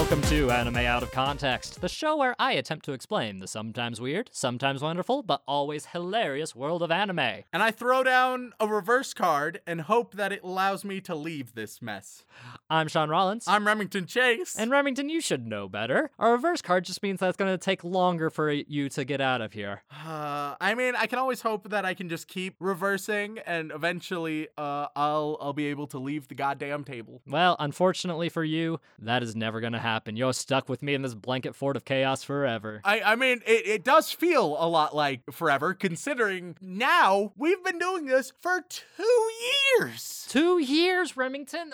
Welcome to Anime Out of Context, the show where I attempt to explain the sometimes weird, sometimes wonderful, but always hilarious world of anime. And I throw down a reverse card and hope that it allows me to leave this mess. I'm Sean Rollins. I'm Remington Chase. and Remington, you should know better. A reverse card just means that it's going to take longer for you to get out of here. uh, I mean, I can always hope that I can just keep reversing and eventually uh, I'll I'll be able to leave the goddamn table. Well, unfortunately for you, that is never going to happen. You're stuck with me in this blanket fort of chaos forever. I, I mean, it, it does feel a lot like forever, considering now we've been doing this for two years. Two years, Remington?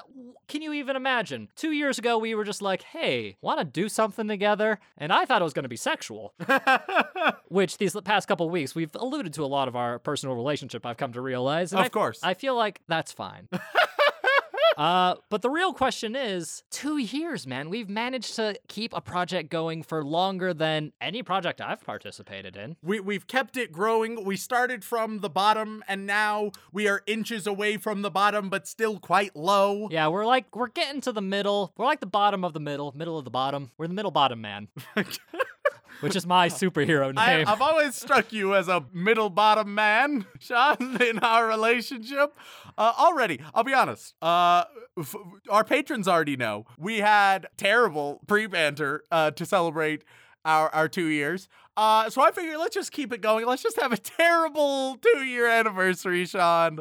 Can you even imagine? Two years ago, we were just like, hey, want to do something together? And I thought it was going to be sexual. Which these past couple weeks, we've alluded to a lot of our personal relationship, I've come to realize. And Of I- course. I feel like that's fine. Uh, but the real question is two years, man. We've managed to keep a project going for longer than any project I've participated in. We, we've kept it growing. We started from the bottom, and now we are inches away from the bottom, but still quite low. Yeah, we're like, we're getting to the middle. We're like the bottom of the middle, middle of the bottom. We're the middle bottom man, which is my superhero I, name. I've always struck you as a middle bottom man, Sean, in our relationship. Uh, already, I'll be honest. Uh, f- our patrons already know we had terrible pre banter uh, to celebrate our, our two years. Uh, so I figured let's just keep it going. Let's just have a terrible two year anniversary, Sean.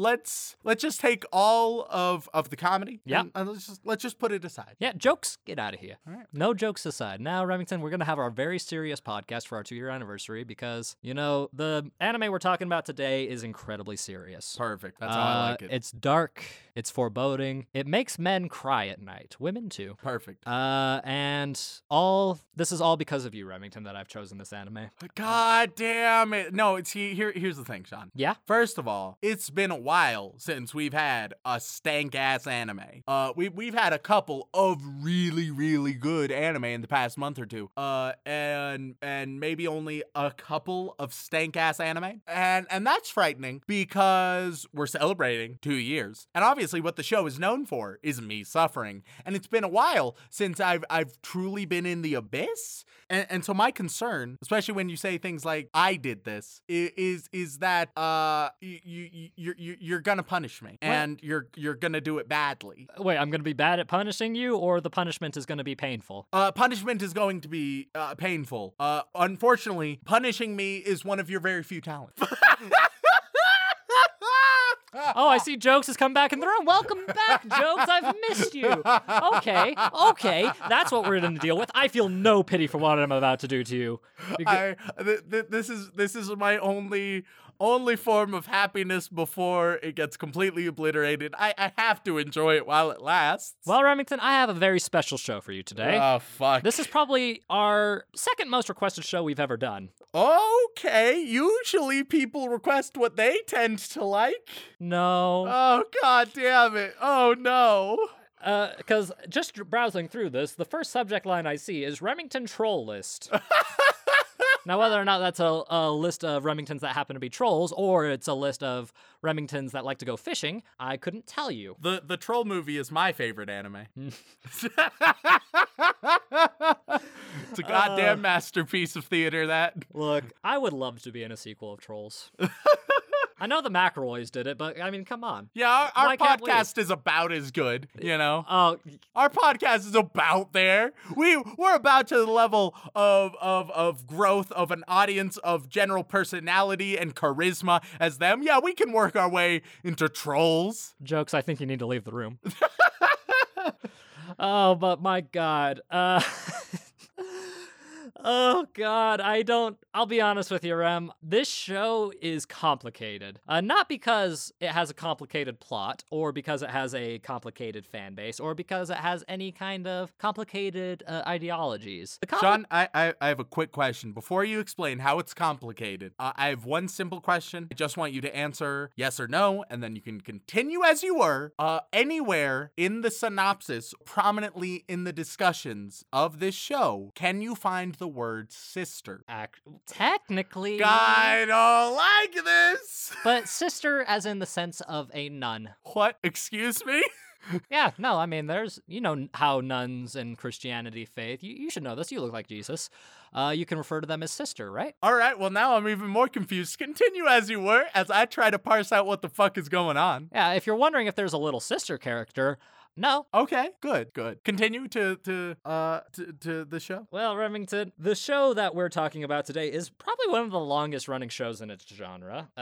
Let's let's just take all of of the comedy. Yeah, and- and let's just let's just put it aside. Yeah, jokes, get out of here. All right. No jokes aside. Now, Remington, we're going to have our very serious podcast for our two year anniversary because, you know, the anime we're talking about today is incredibly serious. Perfect. That's how I Uh, like it. It's dark, it's foreboding, it makes men cry at night, women too. Perfect. Uh, and all this is all because of you, Remington, that I've chosen this anime. God damn it. No, it's he, here here's the thing, Sean. Yeah, First of all, it's been a while since we've had a stank ass anime. Uh we we've had a couple of really really good anime in the past month or two. Uh and and maybe only a couple of stank ass anime. And and that's frightening because we're celebrating 2 years. And obviously what the show is known for is me suffering. And it's been a while since I've I've truly been in the abyss. And, and so my concern, especially when you say things like "I did this," is is that uh you you you're you're, you're gonna punish me and you're you're gonna do it badly. wait, I'm going to be bad at punishing you, or the punishment is going to be painful? Uh, punishment is going to be uh, painful. Uh, unfortunately, punishing me is one of your very few talents. Oh, I see Jokes has come back in the room. Welcome back, Jokes. I've missed you. Okay, okay. That's what we're going to deal with. I feel no pity for what I'm about to do to you. Because- I th- th- this is this is my only only form of happiness before it gets completely obliterated. I, I have to enjoy it while it lasts. well, Remington, I have a very special show for you today. Oh fuck. This is probably our second most requested show we've ever done. Okay, usually people request what they tend to like. No. Oh god damn it. Oh no. Uh, because just browsing through this, the first subject line I see is Remington Troll List. now, whether or not that's a, a list of Remingtons that happen to be trolls, or it's a list of Remingtons that like to go fishing, I couldn't tell you. The the troll movie is my favorite anime. it's a goddamn uh. masterpiece of theater that. Look, I would love to be in a sequel of Trolls. I know the McElroys did it, but I mean, come on. Yeah, our, our Why can't we? podcast is about as good, you know. Oh, Our podcast is about there. We we're about to the level of of of growth of an audience of general personality and charisma as them. Yeah, we can work our way into trolls. jokes, I think you need to leave the room. oh, but my God. Uh, Oh god, I don't I'll be honest with you, Rem. This show is complicated. Uh, not because it has a complicated plot or because it has a complicated fan base or because it has any kind of complicated uh, ideologies. Compli- Sean, I, I I have a quick question before you explain how it's complicated. Uh, I have one simple question. I just want you to answer yes or no, and then you can continue as you were. Uh, anywhere in the synopsis, prominently in the discussions of this show, can you find the word sister? Ac- technically I don't like this. but sister as in the sense of a nun. What? Excuse me? Yeah, no, I mean, there's, you know, how nuns in Christianity faith, you, you should know this, you look like Jesus. Uh, you can refer to them as sister, right? All right, well, now I'm even more confused. Continue as you were as I try to parse out what the fuck is going on. Yeah, if you're wondering if there's a little sister character, no. Okay, good, good. Continue to to uh to, to the show. Well, Remington, the show that we're talking about today is probably one of the longest running shows in its genre. Uh,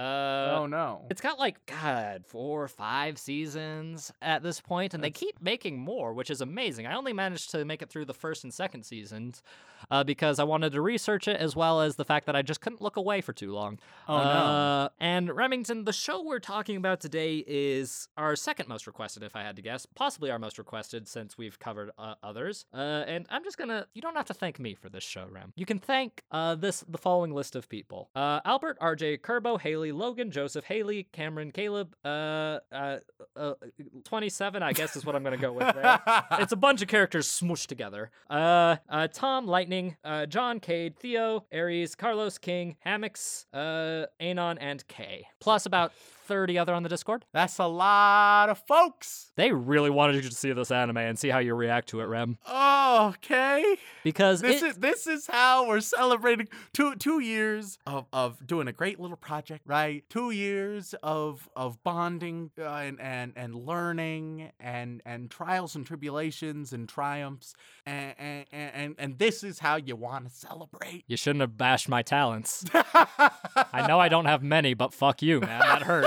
oh no. It's got like, God, four or five seasons at this point, and they keep making more, which is amazing. I only managed to make it through the first and second seasons uh, because I wanted to research it as well as the fact that I just couldn't look away for too long. Oh, no. uh, And Remington, the show we're talking about today is our second most requested, if I had to guess, possibly our most requested since we've covered uh, others. Uh, and I'm just gonna, you don't have to thank me for this show, Ram. You can thank uh, this the following list of people: uh, Albert, RJ, Kerbo, Haley, Logan, Joseph, Haley, Cameron, Caleb, uh, uh, uh, 27, I guess is what I'm gonna go with there. it's a bunch of characters smooshed together. Uh, uh, Tom, Lightning, uh, John, Cade, Theo, Aries, Carlos, King, Hammocks, uh, Anon, and Kay. Plus about 30 other on the Discord. That's a lot of folks. They really wanted you to see this anime and see how you react to it, Rem. Okay. Because This it- is this is how we're celebrating two two years of, of doing a great little project, right? Two years of of bonding uh, and, and and learning and and trials and tribulations and triumphs and and and, and this is how you want to celebrate. you shouldn't have bashed my talents. I know I don't have many, but fuck you, man. That hurt.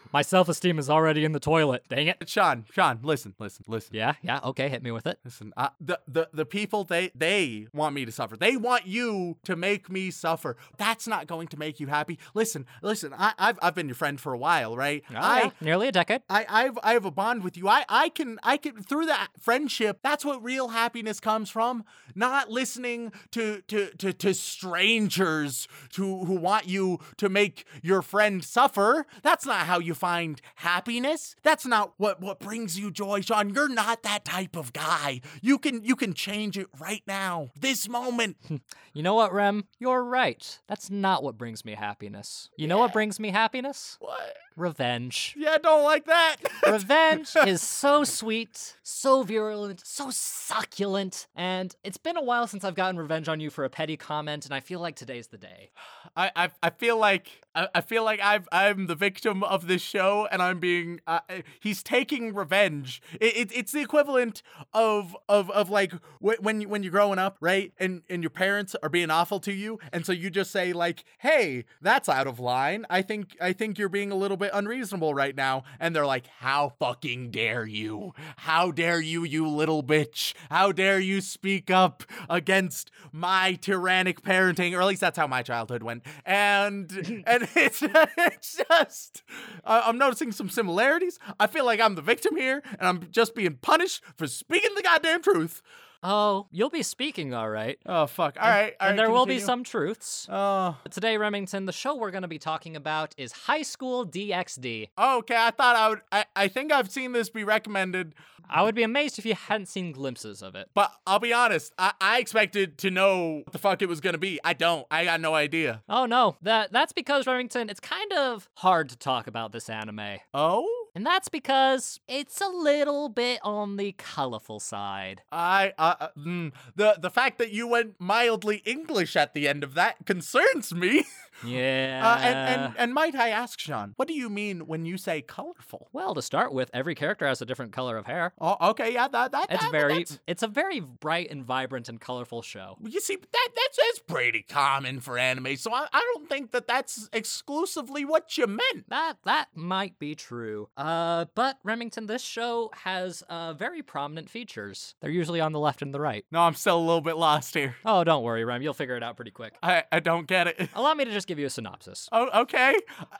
My self esteem is already in the toilet. Dang it. Sean, Sean, listen, listen, listen. Yeah, yeah, okay, hit me with it. Listen, uh, the, the the people they they want me to suffer. They want you to make me suffer. That's not going to make you happy. Listen, listen. I, I've I've been your friend for a while, right? Oh, I. yeah, nearly a decade. I, I've I have a bond with you. I, I can I can through that friendship. That's what real happiness comes from. Not listening to to to, to strangers who who want you to make your friend suffer. That's not how you find happiness. That's not what what brings you joy, Sean. You're not that type of guy. You can you can change it right now, this moment. You know what, Rem? You're right. That's not what brings me happiness. You know what brings me happiness? what? Revenge. Yeah, I don't like that. Revenge is so sweet, so virulent, so succulent, and it's been a while since I've gotten revenge on you for a petty comment, and I feel like today's the day. I, I I feel like I, I feel like I've I'm the victim of this show and I'm being uh, uh, he's taking revenge. It, it, it's the equivalent of of of like wh- when you, when you're growing up, right? And and your parents are being awful to you, and so you just say like, "Hey, that's out of line. I think I think you're being a little bit unreasonable right now." And they're like, "How fucking dare you? How dare you, you little bitch? How dare you speak up against my tyrannic parenting?" Or at least that's how my childhood went. And and it's it's just uh, I'm noticing some similarities. I feel like I'm the victim here, and I'm just being punished for speaking the goddamn truth. Oh, you'll be speaking all right. Oh fuck! All right, all and right, there will be some truths. Oh, But Today, Remington, the show we're going to be talking about is High School DxD. okay. I thought I would. I, I think I've seen this be recommended, I would be amazed if you hadn't seen glimpses of it. but I'll be honest. I, I expected to know what the fuck it was gonna be. I don't. I got no idea. Oh no, that that's because Remington, it's kind of hard to talk about this anime. Oh, And that's because it's a little bit on the colorful side. I uh, uh, mm, the the fact that you went mildly English at the end of that concerns me. Yeah. Uh, and, and and might I ask, Sean, what do you mean when you say colorful? well, to start with, every character has a different color of hair. Oh, okay, yeah, that that It's that- very, that's- it's a very bright and vibrant and colorful show. You see, that that's, that's pretty common for anime, so I, I don't think that that's exclusively what you meant. That that might be true. Uh, but Remington, this show has uh very prominent features. They're usually on the left and the right. No, I'm still a little bit lost here. Oh, don't worry, Rem. You'll figure it out pretty quick. I, I don't get it. Allow me to just give you a synopsis. Oh, okay.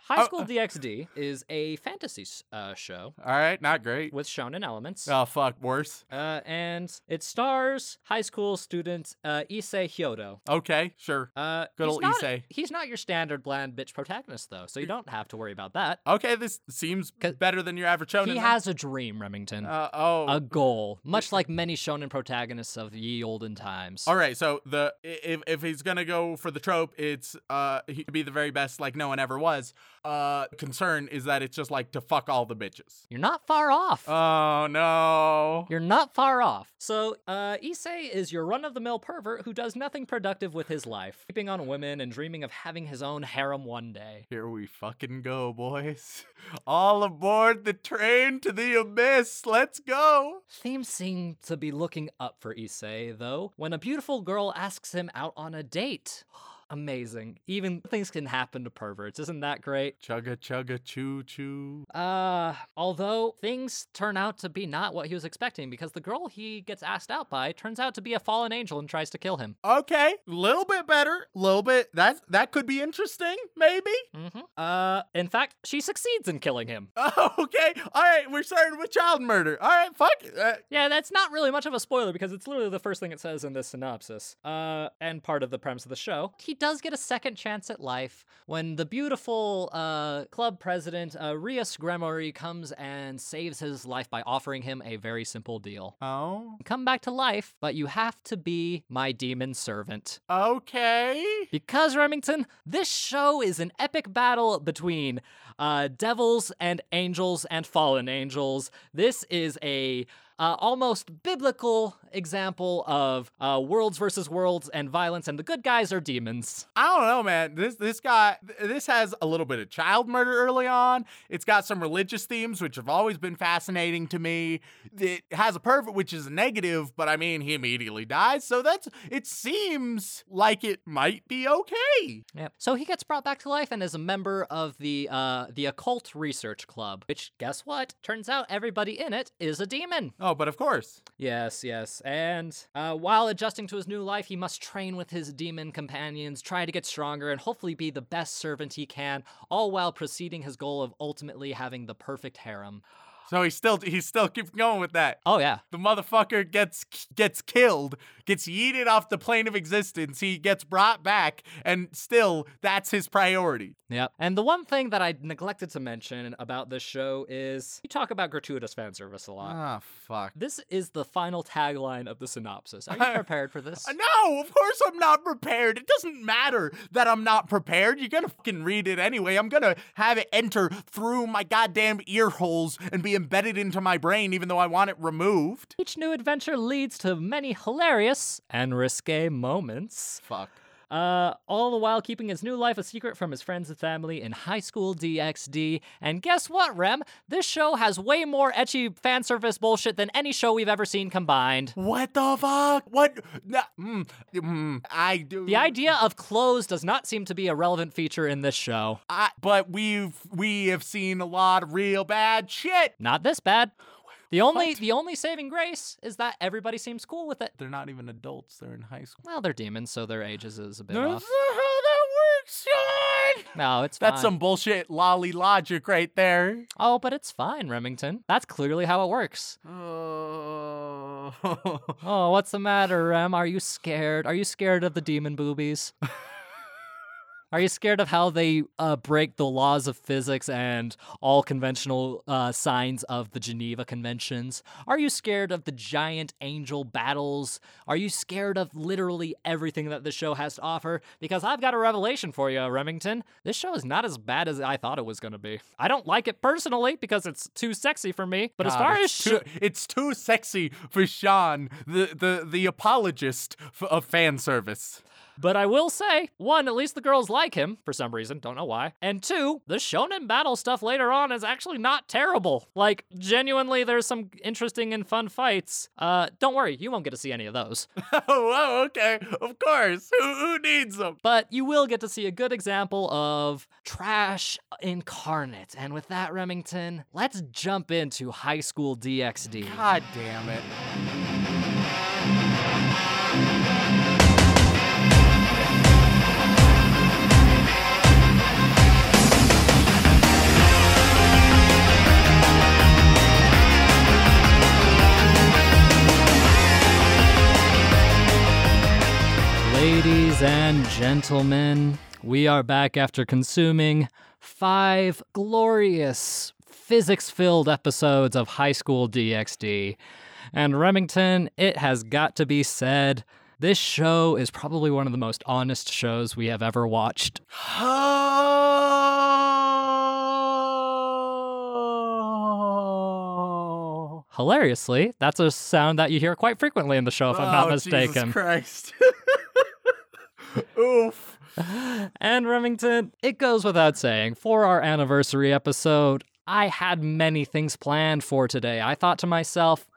High Oh, School DxD is a fantasy uh, show All right, not great. with shonen elements. Oh, fuck, worse. Uh, and it stars high school student uh, Issei Hyodo. Okay, sure. Uh, Good he's ol' not, Issei. He's not your standard bland bitch protagonist, though, so you don't have to worry about that. Okay, this seems 'Cause better than your average shonen. He then. has a dream, Remington. Uh, oh. a goal, much like many shonen protagonists of ye olden times. All right, so the if if he's gonna go for the trope, it's uh he could be the very best, like no one ever was. Uh, concern is that it's just like to fuck all the bitches. You're not far off. Oh no. You're not far off. So, uh, Issei is your run of the mill pervert who does nothing productive with his life, keeping on women and dreaming of having his own harem one day. Here we fucking go, boys. All aboard the train to the abyss. Let's go. Themes seem to be looking up for Issei, though, when a beautiful girl asks him out on a date. Amazing. Even things can happen to perverts. Isn't that great? Chugga chugga choo choo. Uh, although things turn out to be not what he was expecting because the girl he gets asked out by turns out to be a fallen angel and tries to kill him. Okay, little bit better. Little bit. That that could be interesting, maybe. hmm Uh, in fact, she succeeds in killing him. okay. All right. We're starting with child murder. All right. Fuck. Uh, Yeah, that's not really much of a spoiler because it's literally the first thing it says in this synopsis. Uh, and part of the premise of the show. He does get a second chance at life when the beautiful uh, club president, uh, Rias Gremory, comes and saves his life by offering him a very simple deal. oh. Come back to life, but you have to be my demon servant. Okay. Because, Remington, this show is an epic battle between uh, devils and angels and fallen angels. This is a uh, almost biblical example of uh, worlds versus worlds and violence, and the good guys are demons. I don't know, man. This this guy this has a little bit of child murder early on. It's got some religious themes which have always been fascinating to me. It has a pervert which is a negative, but I mean he immediately dies, so that's it seems like it might be okay. Yep. So he gets brought back to life and is a member of the uh, the occult research club. Which, guess what? Turns out everybody in it is a demon. Oh, but of course. Yes, yes. And uh, while adjusting to his new life, he must train with his demon companions, try to get stronger, and hopefully be the best servant he can, all while preceding his goal of ultimately having the perfect harem. So he still he still keeps going with that. Oh, yeah. The motherfucker gets gets killed, gets yeeted off the plane of existence. He gets brought back, and still that's his priority. Yep. And the one thing that I neglected to mention about this show is we talk about gratuitous fan service a lot. Ah, fuck. This is the final tagline of the synopsis. Are you prepared for this? Uh, No, of course I'm not prepared. It doesn't matter that I'm not prepared. You're gonna fucking read it anyway. I'm gonna have it enter through my goddamn ear holes and be embedded into my brain, even though I want it removed. Each new adventure leads to many hilarious and risque moments. Fuck. Uh, all the while keeping his new life a secret from his friends and family in high school DxD. And guess what, Rem? This show has way more ecchi fan service bullshit than any show we've ever seen combined. What the fuck? What? Nah, mm, mm, I do. The idea of clothes does not seem to be a relevant feature in this show. I, but we've we have seen a lot of real bad shit. Not this bad. The only What? the only saving grace is that everybody seems cool with it. They're not even adults. They're in high school. Well, they're demons, so their ages is a bit That's off. not how that works, Sean. No, it's That's fine. some bullshit loli logic right there. Oh, but it's fine, Remington. That's clearly how it works. Oh. Oh, what's the matter, Rem? Are you scared? Are you scared of the demon boobies? Are you scared of how they uh, break the laws of physics and all conventional uh, signs of the Geneva Conventions? Are you scared of the giant angel battles? Are you scared of literally everything that the show has to offer? Because I've got a revelation for you, Remington. This show is not as bad as I thought it was going to be. I don't like it personally because it's too sexy for me. But as God, far as it's sh- too, it's too sexy for Sean, the the the apologist f- of fan service. But I will say, one, at least the girls like him for some reason, don't know why. And two, the shonen battle stuff later on is actually not terrible. Like, genuinely, there's some interesting and fun fights. Uh, don't worry, you won't get to see any of those. oh, okay. Of course. Who, who needs them? But you will get to see a good example of trash incarnate. And with that, Remington, let's jump into High School DxD. God damn it. Ladies and gentlemen, we are back after consuming five glorious physics filled episodes of High School DxD. And Remington, it has got to be said, this show is probably one of the most honest shows we have ever watched. Hilariously, that's a sound that you hear quite frequently in the show, if I'm not Oh, mistaken. Jesus Christ. Oof. And Remington, it goes without saying, for our anniversary episode, I had many things planned for today. I thought to myself,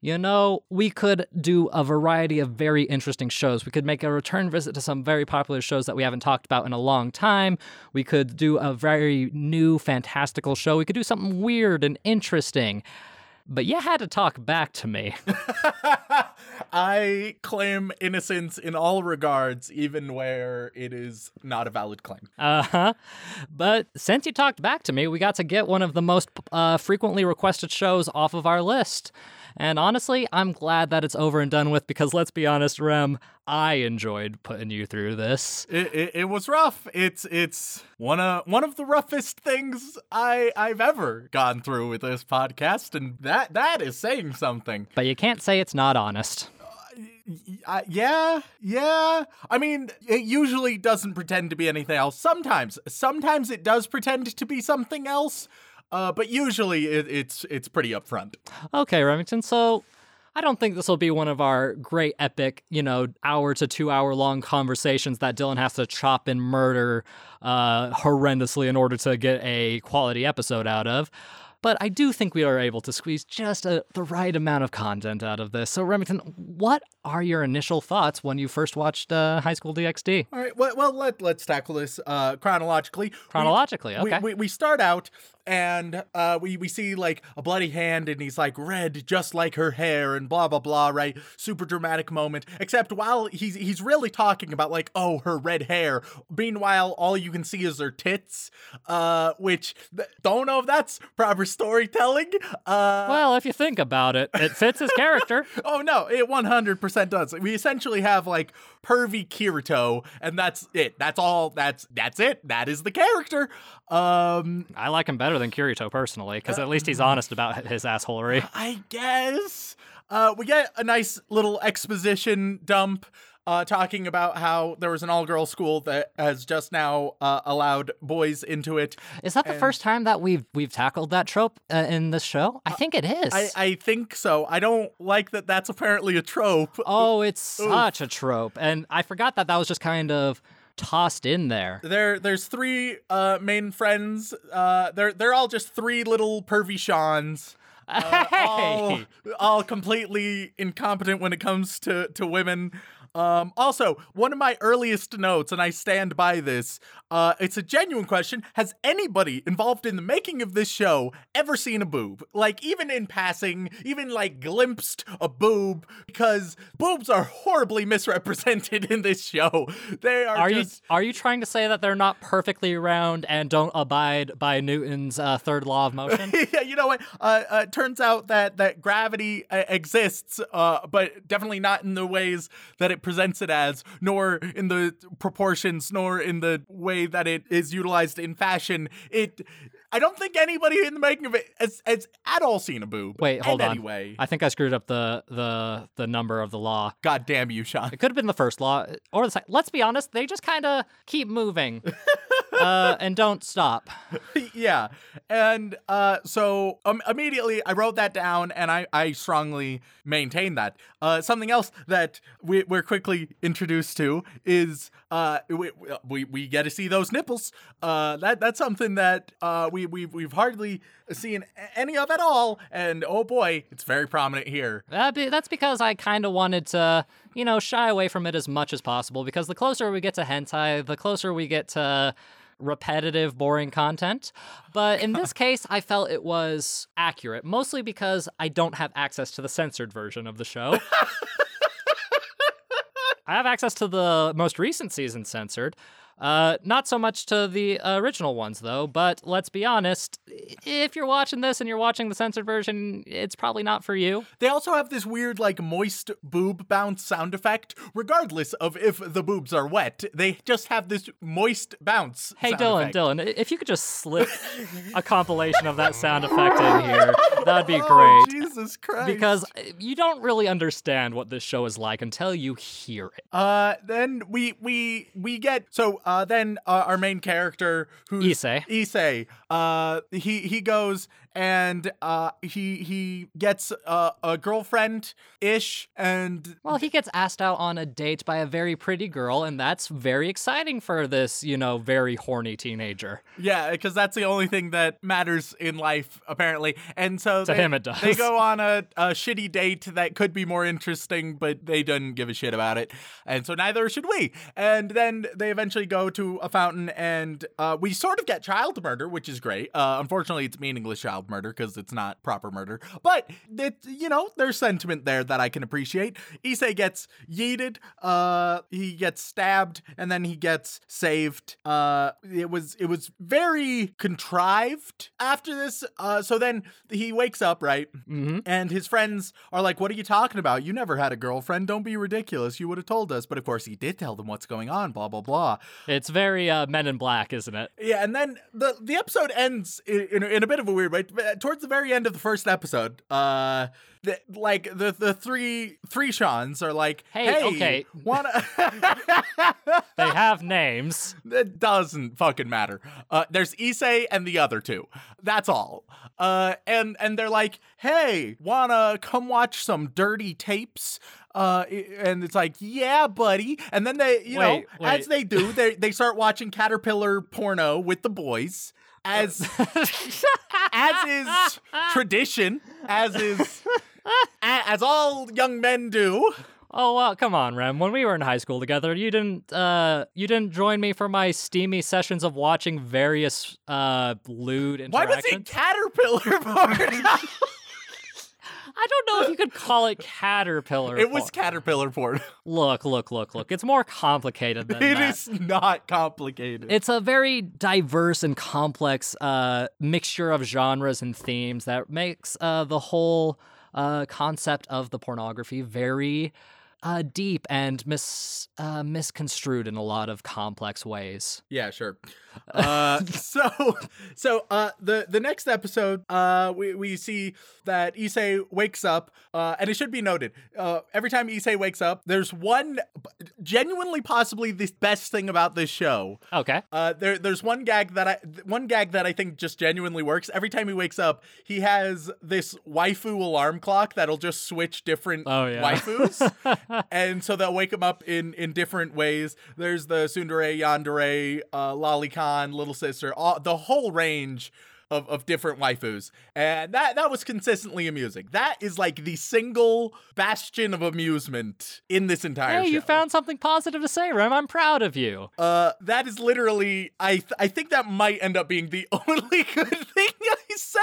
you know, we could do a variety of very interesting shows. We could make a return visit to some very popular shows that we haven't talked about in a long time. We could do a very new, fantastical show. We could do something weird and interesting. But you had to talk back to me. I claim innocence in all regards, even where it is not a valid claim. Uh huh. But since you talked back to me, we got to get one of the most uh, frequently requested shows off of our list. And honestly, I'm glad that it's over and done with because let's be honest, Rem, I enjoyed putting you through this. It, it, it was rough. It's it's one of one of the roughest things I I've ever gone through with this podcast, and that that is saying something. But you can't say it's not honest. Uh, yeah, yeah. I mean, it usually doesn't pretend to be anything else. Sometimes, sometimes it does pretend to be something else. Uh, but usually it, it's it's pretty upfront. Okay, Remington, so I don't think this will be one of our great epic, you know, hour to two hour long conversations that Dylan has to chop and murder uh, horrendously in order to get a quality episode out of. But I do think we are able to squeeze just a, the right amount of content out of this. So, Remington, what are your initial thoughts when you first watched uh, High School DxD? All right. Well, well let let's tackle this uh, chronologically. Chronologically, we, okay. we, we start out and uh, we we see like a bloody hand and he's like red just like her hair and blah blah blah right? Super dramatic moment except while he's he's really talking about like oh her red hair. Meanwhile all you can see is her tits uh which th- don't know if that's proper storytelling uh. Well, if you think about it, it fits his character. oh no it 100% does. We essentially have like pervy kirito and that's it. That's all that's that's it. That is the character. Um I like him better than Kirito personally, because at least he's honest about his assholery. I guess. Uh, we get a nice little exposition dump uh, talking about how there was an all girl school that has just now uh, allowed boys into it. Is that the first time that we've we've tackled that trope uh, in this show? I think it is. I, I think so. I don't like that that's apparently a trope. oh, it's such a trope, and I forgot that that was just kind of tossed in there. There, there's three uh, main friends. Uh, they're they're all just three little pervy Seans. Uh, all, all completely incompetent when it comes to to women. Um, also, one of my earliest notes, and I stand by this. Uh, it's a genuine question. Has anybody involved in the making of this show ever seen a boob? Like, even in passing, even like glimpsed a boob? Because boobs are horribly misrepresented in this show. They are, are you are you trying to say that they're not perfectly round and don't abide by Newton's uh, third law of motion? yeah, you know what? Uh, uh, it turns out that that gravity uh, exists, uh, but definitely not in the ways that it presents it as, nor in the proportions, nor in the way that it is utilized in fashion. It, I don't think anybody in the making of it has, has at all seen a boob. Wait, hold on. Anyway, I think I screwed up the the the number of the law. God damn you, Sean. It could have been the first law or the second. Let's be honest, they just kind of keep moving. uh, and don't stop. yeah. And uh, so um, immediately I wrote that down and I, I strongly maintain that. Uh, something else that we, we're quickly introduced to is uh, we, we, we get to see those nipples. Uh, that That's something that uh, we, we've, we've hardly seen any of at all. And oh boy, it's very prominent here. That be, that's because I kind of wanted to, you know, shy away from it as much as possible because the closer we get to hentai, the closer we get to repetitive, boring content. But in this case, I felt it was accurate, mostly because I don't have access to the censored version of the show. I have access to the most recent season censored. Uh, not so much to the original ones, though, but let's be honest, if you're watching this and you're watching the censored version, it's probably not for you. They also have this weird, like, moist boob bounce sound effect, regardless of if the boobs are wet. They just have this moist bounce. Hey, sound Dylan, effect. Dylan, if you could just slip a compilation of that sound effect in here, that'd be Oh, great. Jesus Christ. Because you don't really understand what this show is like until you hear it. Uh, then we we we get so uh then uh, our main character who's Issei. Issei, uh he he goes and uh he he gets uh, a girlfriend ish and Well, he gets asked out on a date by a very pretty girl, and that's very exciting for this, you know, very horny teenager. yeah because that's the only thing that matters in life apparently and so To they, him it does. they go on a, a shitty date that could be more interesting but they didn't give a shit about it and so neither should we and then they eventually go to a fountain and uh, we sort of get child murder which is great uh, unfortunately it's meaningless child murder because it's not proper murder but it you know there's sentiment there that i can appreciate Issei gets yeeted uh he gets stabbed and then he gets saved uh it was it was very contrived after this uh so then he wakes up right hmm and his friends are like, What are you talking about? You never had a girlfriend. Don't be ridiculous. You would have told us. But of course, he did tell them what's going on, blah, blah, blah. It's very uh, Men in Black, isn't it? Yeah, and then the the episode ends in, in, in a bit of a weird way. Towards the very end of the first episode, uh, the, like the the three three Seans are like, Hey, "Hey, okay. wanna?" They have names. It doesn't fucking matter. Uh, there's Issei and the other two. That's all. Uh, and and they're like, "Hey, wanna come watch some dirty tapes?" Uh, and it's like, "Yeah, buddy." And then they, you Wait, know, as they do, they they start watching Caterpillar porno with the boys, as as is tradition, as is a- as all young men do. Oh well, come on, Rem. When we were in high school together, you didn't uh you didn't join me for my steamy sessions of watching various uh lewd Why interactions. was it Caterpillar porno? I don't know if you could call it caterpillar. it was. Caterpillar porno. look, look, look, look. It's more complicated than It that. is not complicated. It's a very diverse and complex uh, mixture of genres and themes that makes uh, the whole uh, concept of the pornography very uh, deep and mis- uh, misconstrued in a lot of complex ways. yeah, sure. Uh, so, so uh, the the next episode, uh, we we see that Issei wakes up, uh, and it should be noted, uh, every time Issei wakes up, there's one genuinely, possibly the best thing about this show. Okay. Uh, there, there's one gag that I, one gag that I think just genuinely works. Every time he wakes up, he has this waifu alarm clock that'll just switch different Oh, yeah. waifus, and so they'll wake him up in in different ways. There's the tsundere, yandere, uh, lolicon, little sister, all, the whole range. Of, of different waifus and that that was consistently amusing that is like the single bastion of amusement in this entire Hey, show you found something positive to say, Rem. I'm proud of you. uh, that is literally I th- I think that might end up being the only good thing I say.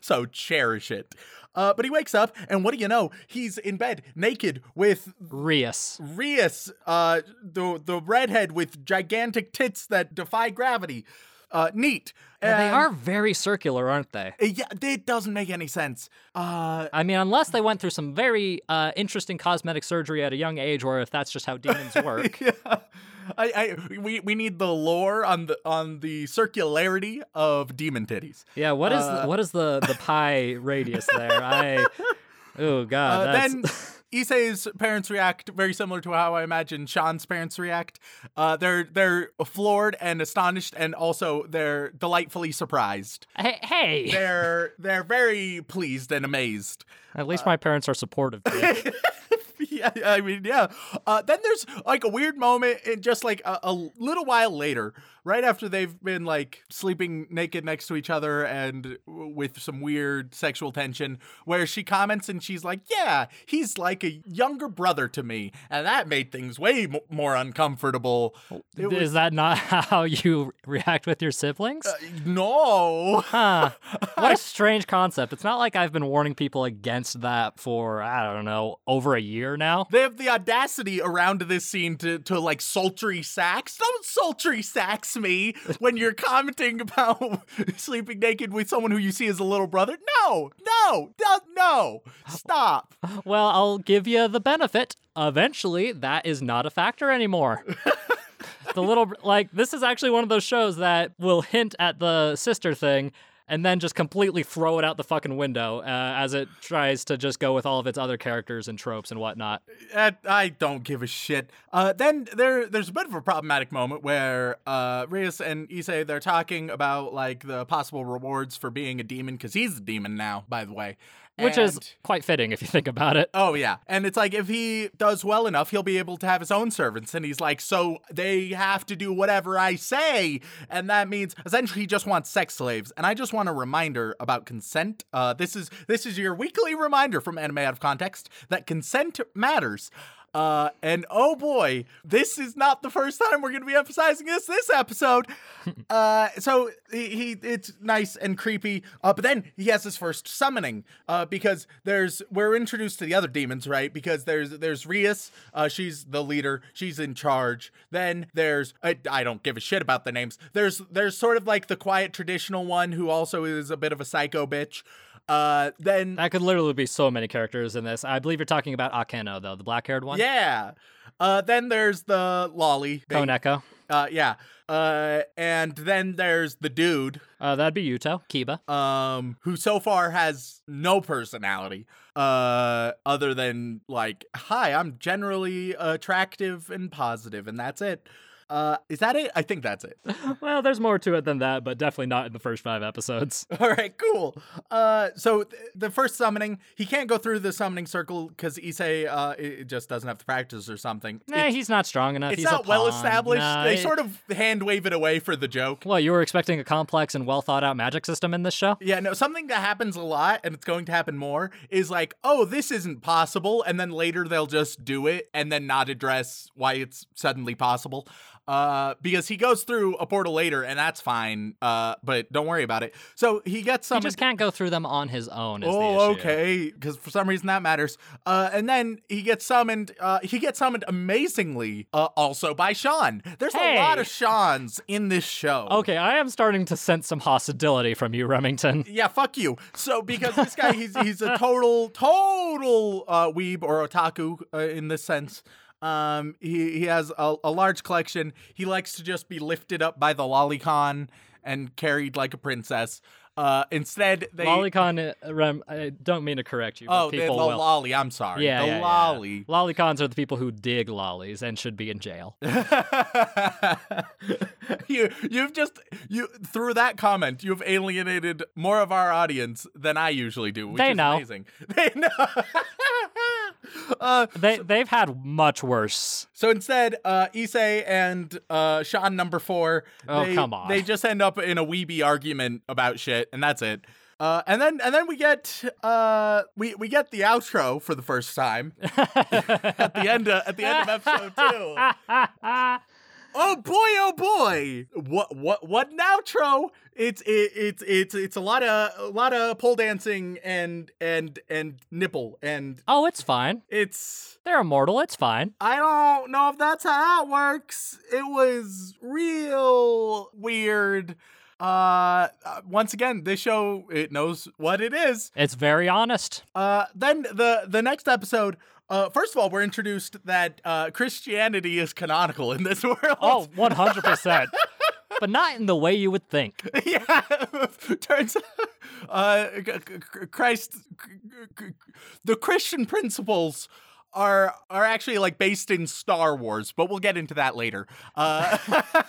So cherish it. Uh, but he wakes up, and what do you know? He's in bed, naked, with Rias. Rias, uh, the the redhead with gigantic tits that defy gravity. Uh, neat. Yeah, they are very circular, aren't they? Uh, Yeah, it doesn't make any sense. Uh, I mean, unless they went through some very uh, interesting cosmetic surgery at a young age, or if that's just how demons work. yeah. I, I we, we need the lore on the on the circularity of demon titties. Yeah, what is Uh, what is the the pi radius there? I oh god, Uh, that's then Issei's parents react very similar to how I imagine Sean's parents react. Uh, they're they're floored and astonished, and also they're delightfully surprised. Hey, hey. They're they're very pleased and amazed. At least my parents are supportive. Yeah, I mean, yeah. Uh, then there's like a weird moment, and just like a, a little while later, right after they've been like sleeping naked next to each other and with some weird sexual tension, where she comments and she's like, "Yeah, he's like a younger brother to me," and that made things way m- more uncomfortable. It Is was- that not how you react with your siblings? uh, no. Huh. What a strange concept. It's not like I've been warning people against that for, I don't know, over a year now. They have the audacity around this scene to, to like sultry sax. Don't sultry sax me when you're commenting about sleeping naked with someone who you see as a little brother. No, no, no, no. Stop. Well, I'll give you the benefit. Eventually, that is not a factor anymore. the little, like, this is actually one of those shows that will hint at the sister thing and then just completely throw it out the fucking window uh, as it tries to just go with all of its other characters and tropes and whatnot. Uh, I don't give a shit. Uh, then there, there's a bit of a problematic moment where uh, Rias and Issei they're talking about like the possible rewards for being a demon because he's a demon now, by the way. Which is quite fitting if you think about it. Oh yeah. And it's like if he does well enough, he'll be able to have his own servants. And he's like, so they have to do whatever I say. And that means essentially he just wants sex slaves. And I just want a reminder about consent. Uh this is this is your weekly reminder from Anime Out of Context that consent matters. Uh, and oh boy, this is not the first time we're going to be emphasizing this this episode. uh, so he, he it's nice and creepy. Uh, but then he has his first summoning. Uh, because there's we're introduced to the other demons, right? Because there's there's Rias. Uh, she's the leader. She's in charge. Then there's I, I don't give a shit about the names. There's there's sort of like the quiet traditional one who also is a bit of a psycho bitch. Uh, then That could literally be so many characters in this. I believe you're talking about Akeno, though, the black haired one. Yeah. Uh, then there's the loli. They- Koneko. Uh, yeah. Uh, and then there's the dude, Uh, that'd be Yuto, Kiba. um, who so far has no personality, uh, other than like, hi, I'm generally attractive and positive, and that's it. Uh, is that it? I think that's it. well, there's more to it than that, but definitely not in the first five episodes. All right, cool. Uh, so th- the first summoning, he can't go through the summoning circle because Issei, uh, it just doesn't have the practice or something. Nah, It's- he's not strong enough. it's he's not well established. Nah, they it- sort of hand wave it away for the joke. Well, you were expecting a complex and well thought out magic system in this show? Yeah, no, something that happens a lot and it's going to happen more is like, oh, this isn't possible. And then later they'll just do it and then not address why it's suddenly possible. Uh, because he goes through a portal later and that's fine. Uh, but don't worry about it. So he gets summoned He just can't go through them on his own. Is Oh, okay. Because for some reason that matters. Uh, and then he gets summoned. Uh, he gets summoned amazingly. Uh, also by Sean. There's a lot of Sean's in this show. Okay, I am starting to sense some hostility from you, Remington. Yeah, fuck you. So because this guy, he's he's a total total uh, weeb or otaku uh, in this sense. Um, he he has a, a large collection. He likes to just be lifted up by the lolicon and carried like a princess. Uh, instead they Lolicon, uh, Rem, I don't mean to correct you, but oh the, the people will. loli. I'm sorry. yeah, the yeah, yeah. loli. Lolicons are the people who dig lollies and should be in jail. you you've just you through that comment you've alienated more of our audience than I usually do. Which They is know. Amazing. They know. uh, They they've had much worse. so instead, uh, Issei and uh, Sean number four. Oh, they, come on. They just end up in a weeby argument about shit, and that's it. Uh, and then and then we get uh, we we get the outro for the first time at the end of, at the end of episode two. Oh boy, oh boy! What what what an outro! It's it, it's it's it's a lot of a lot of pole dancing and and and nipple and oh, it's fine. it's They're immortal. It's fine. I don't know if that's how it works. It was real weird. Uh, uh, once again, this show it knows what it is. It's very honest. Uh, then the the next episode. Uh, first of all, we're introduced that uh, Christianity is canonical in this world. Oh, 100%. but not in the way you would think. yeah, turns uh, Christ, the Christian principles are are actually like based in Star Wars, but we'll get into that later. Uh,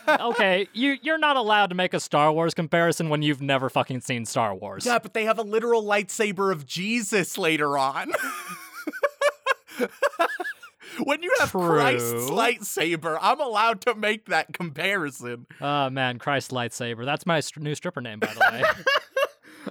okay, you you're not allowed to make a Star Wars comparison when you've never fucking seen Star Wars. yeah, but they have a literal lightsaber of Jesus later on. when you have Christ's lightsaber, I'm allowed to make that comparison. Oh man, Christ lightsaber. That's my st- new stripper name, by the way.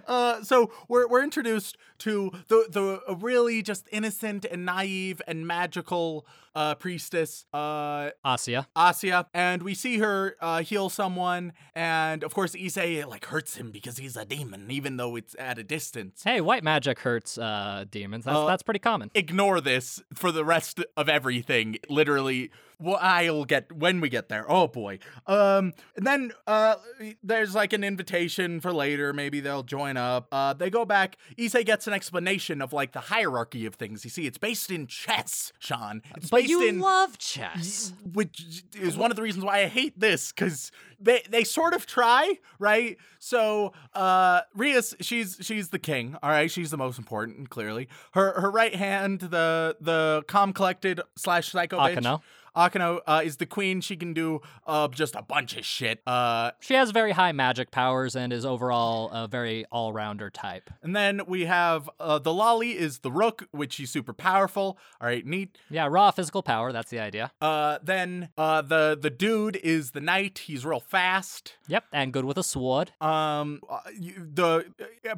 Uh, so we're we're introduced to the the really just innocent and naive and magical uh, priestess uh, Asia. Asia, and we see her uh, heal someone, and of course Issei like hurts him because he's a demon, even though it's at a distance. Hey, white magic hurts uh, demons. That's Uh, that's pretty common. Ignore this for the rest of everything. Literally, well, I'll get when we get there. Oh boy. Um, and then uh, there's like an invitation for later. Maybe they'll join up. Uh, they go back. Issei gets an explanation of like the hierarchy of things. You see, it's based in chess, Sean. It's But based you love chess. which is one of the reasons why I hate this because they they sort of try right. So uh, Rias, she's she's the king. All right, she's the most important. Clearly, her her right hand, the the calm collected slash psycho bitch. Akeno. Uh, is the queen. She can do uh, just a bunch of shit. Uh, She has very high magic powers and is overall a very all-rounder type. and then we have uh, the loli is the rook, which she's super powerful. All right, neat. Yeah, raw physical power. That's the idea. Uh, then uh, the the dude is the knight. He's real fast. Yep, and good with a sword. Um, the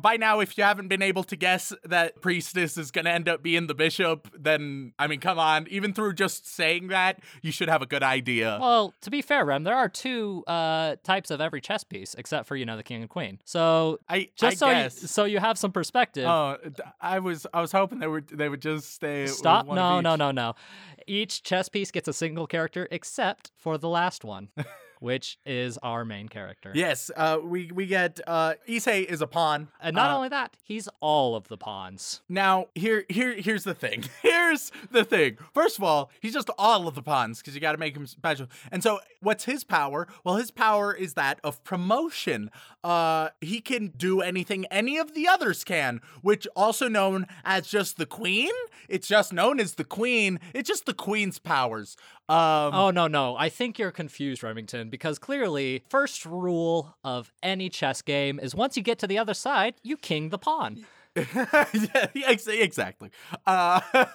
by now, if you haven't been able to guess that priestess is gonna end up being the bishop, then I mean, come on. Even through just saying that, you should have a good idea. Well, to be fair, Rem, there are two uh, types of every chess piece, except for you know the king and queen. So I just I so you, so you have some perspective. Oh, I was I was hoping they would they would just stay. Stop! No, no, no, no. Each chess piece gets a single character, except for the last one, which is our main character. Yes, uh, we we get uh, Issei is a pawn. And not Uh, only that, he's all of the pawns. Now, here, here, here's the thing. Here's the thing. First of all, he's just all of the pawns because you got to make him special. And so, what's his power? Well, his power is that of promotion. Uh, he can do anything any of the others can, which also known as just the queen. It's just known as the queen. It's just the queen's powers. Um, Oh no, no. I think you're confused, Remington, because clearly, first rule of any chess game is once you get to the other side, you king the pawn. yeah, exactly. Uh,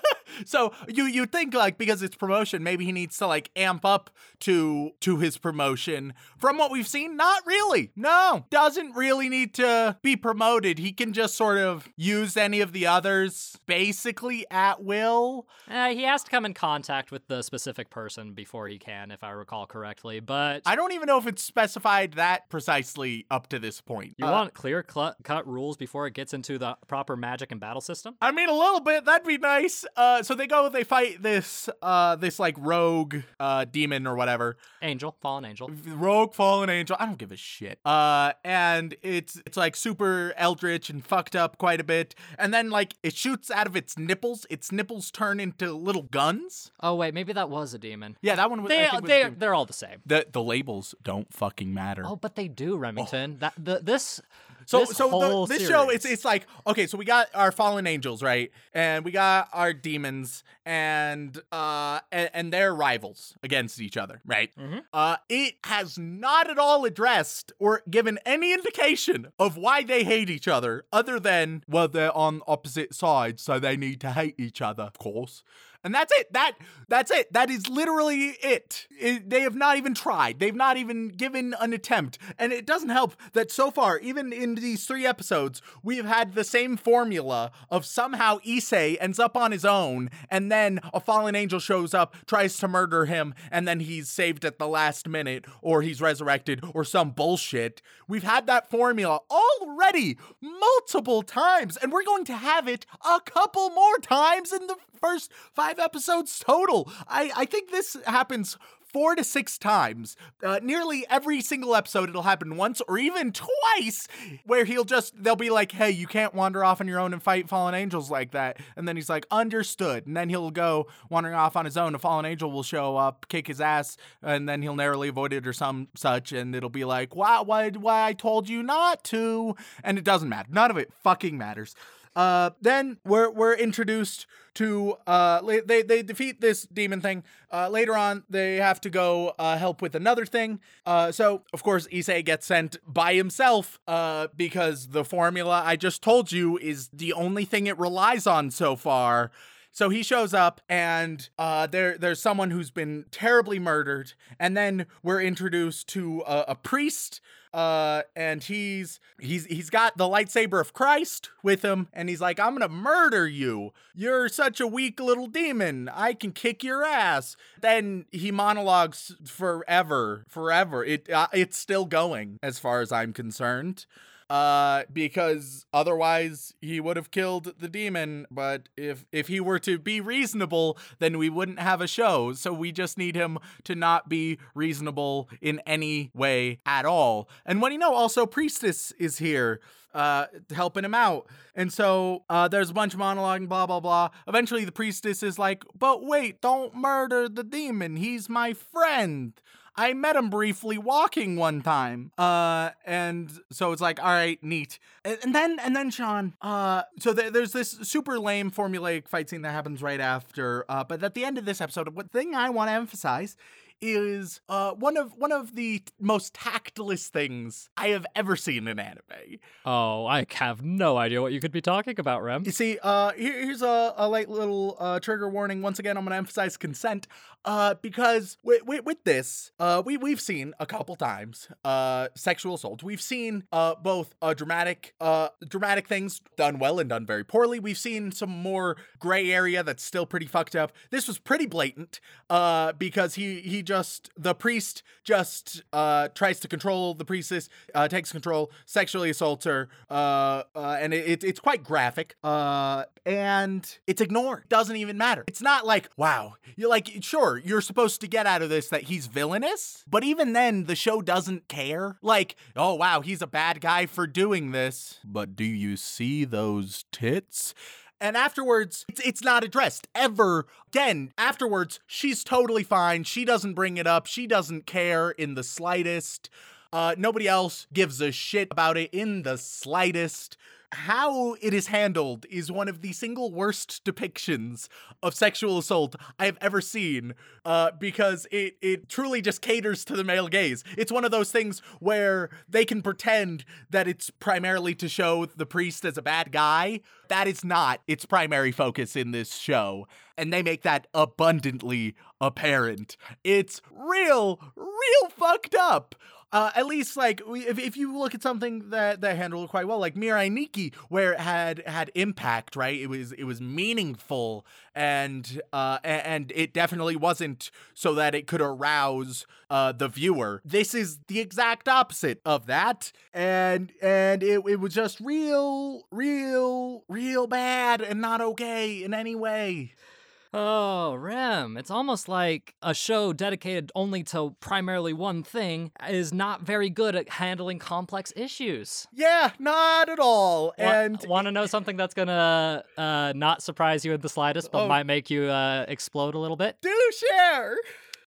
so you you think like because it's promotion, maybe he needs to like amp up to to his promotion. From what we've seen, not really. No, doesn't really need to be promoted. He can just sort of use any of the others basically at will. Uh, he has to come in contact with the specific person before he can, if I recall correctly. But I don't even know if it's specified that precisely up to this point. you Uh, want clear cl- cut rules before it gets into the proper magic and battle system? I mean, a little bit. That'd be nice. Uh, so they go, they fight this, uh, this like rogue, uh, demon or whatever. Angel, fallen angel. Rogue fallen angel. I don't give a shit. Uh, and it's it's like super eldritch and fucked up quite a bit. And then like it shoots out of its nipples. Its nipples turn into little guns. Oh wait, maybe that was a demon. Yeah, that one. Was, they, was they, they're all the same. the the labels don't fucking matter. Oh, but they do, Remington. That the this So this so the, this show it's it's like okay, so we got our fallen angels, right? And we got our demons and uh and, and their rivals against each other, right? Mhm. Uh it has not at all addressed or given any indication of why they hate each other other than well they're on opposite sides so they need to hate each other, of course. And that's it. That that's it. That is literally it. It- They have not even tried. They've not even given an attempt. And it doesn't help that so far, even in these three episodes, we have had the same formula of somehow Issei ends up on his own, and then a fallen angel shows up, tries to murder him, and then he's saved at the last minute, or he's resurrected, or some bullshit. We've had that formula already multiple times, and we're going to have it a couple more times in the first five episodes total. I, I think this happens four to six times. Uh, nearly every single episode, it'll happen once or even twice, where he'll just, they'll be like, hey, you can't wander off on your own and fight fallen angels like that. And then he's like, understood. And then he'll go wandering off on his own. A fallen angel will show up, kick his ass, and then he'll narrowly avoid it or some such. And it'll be like, wow, why, why I told you not to. And it doesn't matter. None of it fucking matters. Uh, then we're we're introduced to uh they they defeat this demon thing. Uh, later on, they have to go uh, help with another thing. Uh, so of course, Issei gets sent by himself. Uh, because the formula I just told you is the only thing it relies on so far. So he shows up, and uh, there there's someone who's been terribly murdered, and then we're introduced to a, a priest. Uh, and he's he's he's got the lightsaber of Christ with him, and he's like, "I'm gonna murder you. You're such a weak little demon. I can kick your ass." Then he monologues forever, forever. It uh, it's still going as far as I'm concerned uh because otherwise he would have killed the demon but if if he were to be reasonable then we wouldn't have a show. So we just need him to not be reasonable in any way at all. And when you know? Also priestess is here uh helping him out. And so uh there's a bunch of monologuing blah blah blah. Eventually the priestess is like but wait don't murder the demon. He's my friend I met him briefly walking one time. Uh, and so it's like, all right, neat. And, and then, and then Sean, uh, so th- there's this super lame formulaic fight scene that happens right after. Uh, but at the end of this episode, what thing I want to emphasize is uh one of one of the most tactless things I have ever seen in anime. Oh, I have no idea what you could be talking about, Rem. You see, uh, here, here's a, a light little uh, trigger warning. Once again, I'm going to emphasize consent, uh, because with, with, with this, uh, we we've seen a couple times, uh, sexual assault. We've seen uh both uh dramatic uh dramatic things done well and done very poorly. We've seen some more gray area that's still pretty fucked up. This was pretty blatant, uh, because he he just the priest just uh tries to control the priestess, uh, takes control, sexually assaults her, uh, uh and it, it, it's quite graphic, uh, and it's ignored. Doesn't even matter. It's not like wow, you're like sure you're supposed to get out of this that he's villainous, but even then the show doesn't care. Like oh wow, he's a bad guy for doing this, but do you see those tits? And afterwards, it's, it's not addressed ever again. Afterwards, she's totally fine. She doesn't bring it up. She doesn't care in the slightest. Uh, nobody else gives a shit about it in the slightest. How it is handled is one of the single worst depictions of sexual assault I have ever seen, uh, because it it truly just caters to the male gaze. It's one of those things where they can pretend that it's primarily to show the priest as a bad guy. That is not its primary focus in this show, and they make that abundantly apparent. It's real, real fucked up. Uh, at least like if, if you look at something that that handled it quite well, like Mirai Nikki, where it had had impact, right? It was it was meaningful and uh and it definitely wasn't so that it could arouse uh the viewer. This is the exact opposite of that, and and it it was just real, real, real bad and not okay in any way. Oh, Rem, it's almost like a show dedicated only to primarily one thing is not very good at handling complex issues. Yeah, not at all. And want to know something that's gonna uh, not surprise you in the slightest, but Oh. might make you uh, explode a little bit? do share.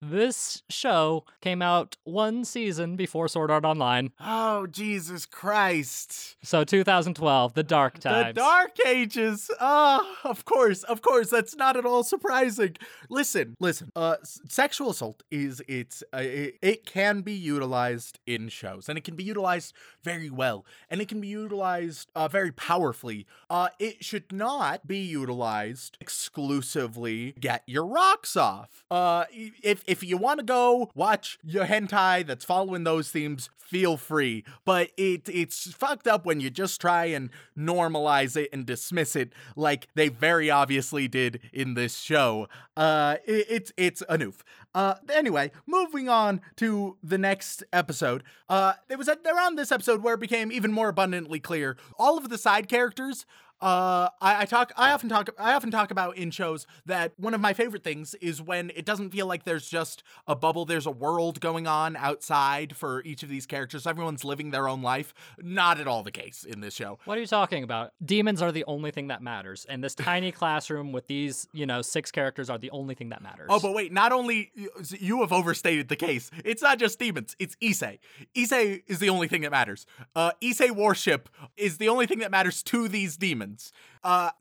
This show came out one season before Sword Art Online, Oh, Jesus Christ. so 2012, the Dark Times. The Dark Ages. Ah, of course, of course. That's not at all surprising. Listen, listen. Uh, sexual assault is it's uh, it, it can be utilized in shows, and it can be utilized very well, and it can be utilized uh, very powerfully. Uh, it should not be utilized exclusively. Get your rocks off. Uh, if if you want to go watch your hentai that's following those themes, feel free. But it it's fucked up when you just try and normalize it and dismiss it like they very obviously did in this show. Uh, it, it's it's a noof. Uh, anyway, moving on to the next episode. Uh, it was at, around this episode where it became even more abundantly clear all of the side characters. Uh, I, I talk. I often talk. I often talk about in shows that one of my favorite things is when it doesn't feel like there's just a bubble. There's a world going on outside for each of these characters. Everyone's living their own life. Not at all the case in this show. What are you talking about? Demons are the only thing that matters, and this tiny classroom with these, you know, six characters are the only thing that matters. Oh, but wait, not only you have overstated the case. It's not just demons, it's Issei. Issei is the only thing that matters. Uh Issei worship is the only thing that matters to these demons. Demons. Uh,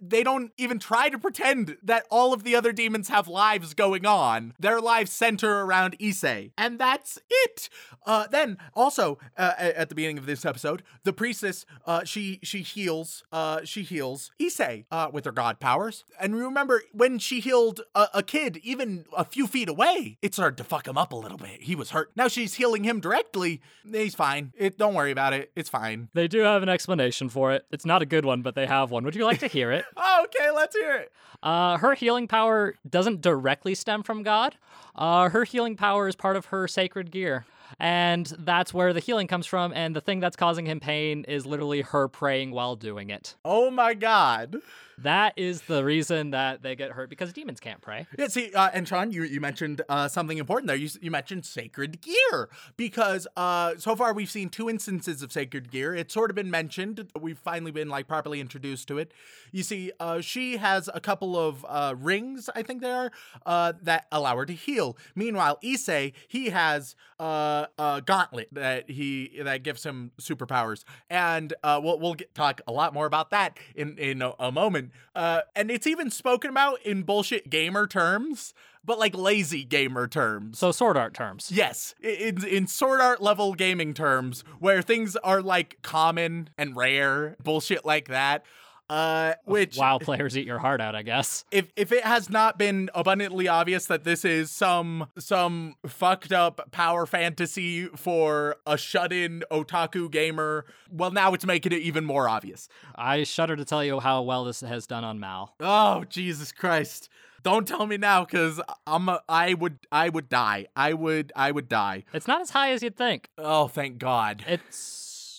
they, don't even try to pretend that all of the other demons have lives going on. Their lives center around Issei, and that's it. Uh, then also uh, at the beginning of this episode, the priestess uh, she she heals uh, she heals Issei uh, with her god powers. And remember when she healed a, a kid even a few feet away, it started to fuck him up a little bit. He was hurt. Now she's healing him directly. He's fine. It don't worry about it. It's fine. They do have an explanation for it. It's not a good one, but they have one. Would you like to hear it? Oh, okay, let's hear it. Uh, her healing power doesn't directly stem from God. Uh, her healing power is part of her sacred gear. And that's where the healing comes from. And the thing that's causing him pain is literally her praying while doing it. Oh my god. That is the reason that they get hurt because demons can't pray. Yeah, see, uh, and Sean, you, you mentioned uh, something important there. You, you mentioned sacred gear because uh, so far we've seen two instances of sacred gear. It's sort of been mentioned. We've finally been like properly introduced to it. You see, uh, she has a couple of uh, rings, I think they are, uh, that allow her to heal. Meanwhile, Issei, he has a gauntlet that he that gives him superpowers, and we'll we'll get, talk a lot more about that in in a, a moment. Uh, and it's even spoken about in bullshit gamer terms, but like lazy gamer terms. So sword art terms. Yes, in in sword art level gaming terms, where things are like common and rare, bullshit like that. Uh, which WoW players eat your heart out, I guess. If if it has not been abundantly obvious that this is some some fucked up power fantasy for a shut-in otaku gamer, well now it's making it even more obvious. I shudder to tell you how well this has done on Mal. Oh Jesus Christ. Don't tell me now cuz I'm a, I would I would die. I would I would die. It's not as high as you'd think. Oh, thank God. It's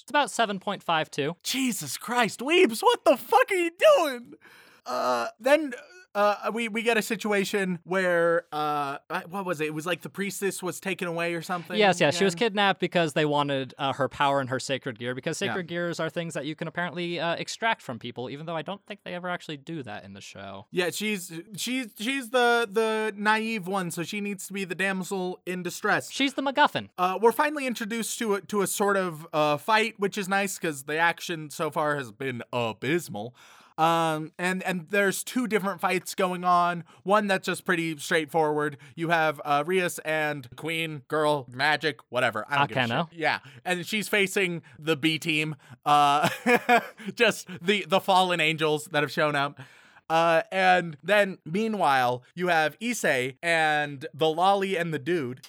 it's about 7.52. Jesus Christ, Weebs, what the fuck are you doing? Uh, then uh, we we get a situation where uh, what was it? It was like the priestess was taken away or something. Yes, yes, she was kidnapped because they wanted uh, her power and her sacred gear. Because sacred yeah. gears are things that you can apparently uh, extract from people, even though I don't think they ever actually do that in the show. Yeah, she's she's she's the the naive one, so she needs to be the damsel in distress. She's the MacGuffin. Uh, we're finally introduced to a, to a sort of uh, fight, which is nice because the action so far has been abysmal. Um, and and there's two different fights going on. One that's just pretty straightforward. You have uh, Rias and Queen, Girl, Magic, whatever. I don't Akeno. Yeah, and she's facing the B team. Uh, just the the fallen angels that have shown up. Uh, and then meanwhile, you have Issei and the loli and the dude.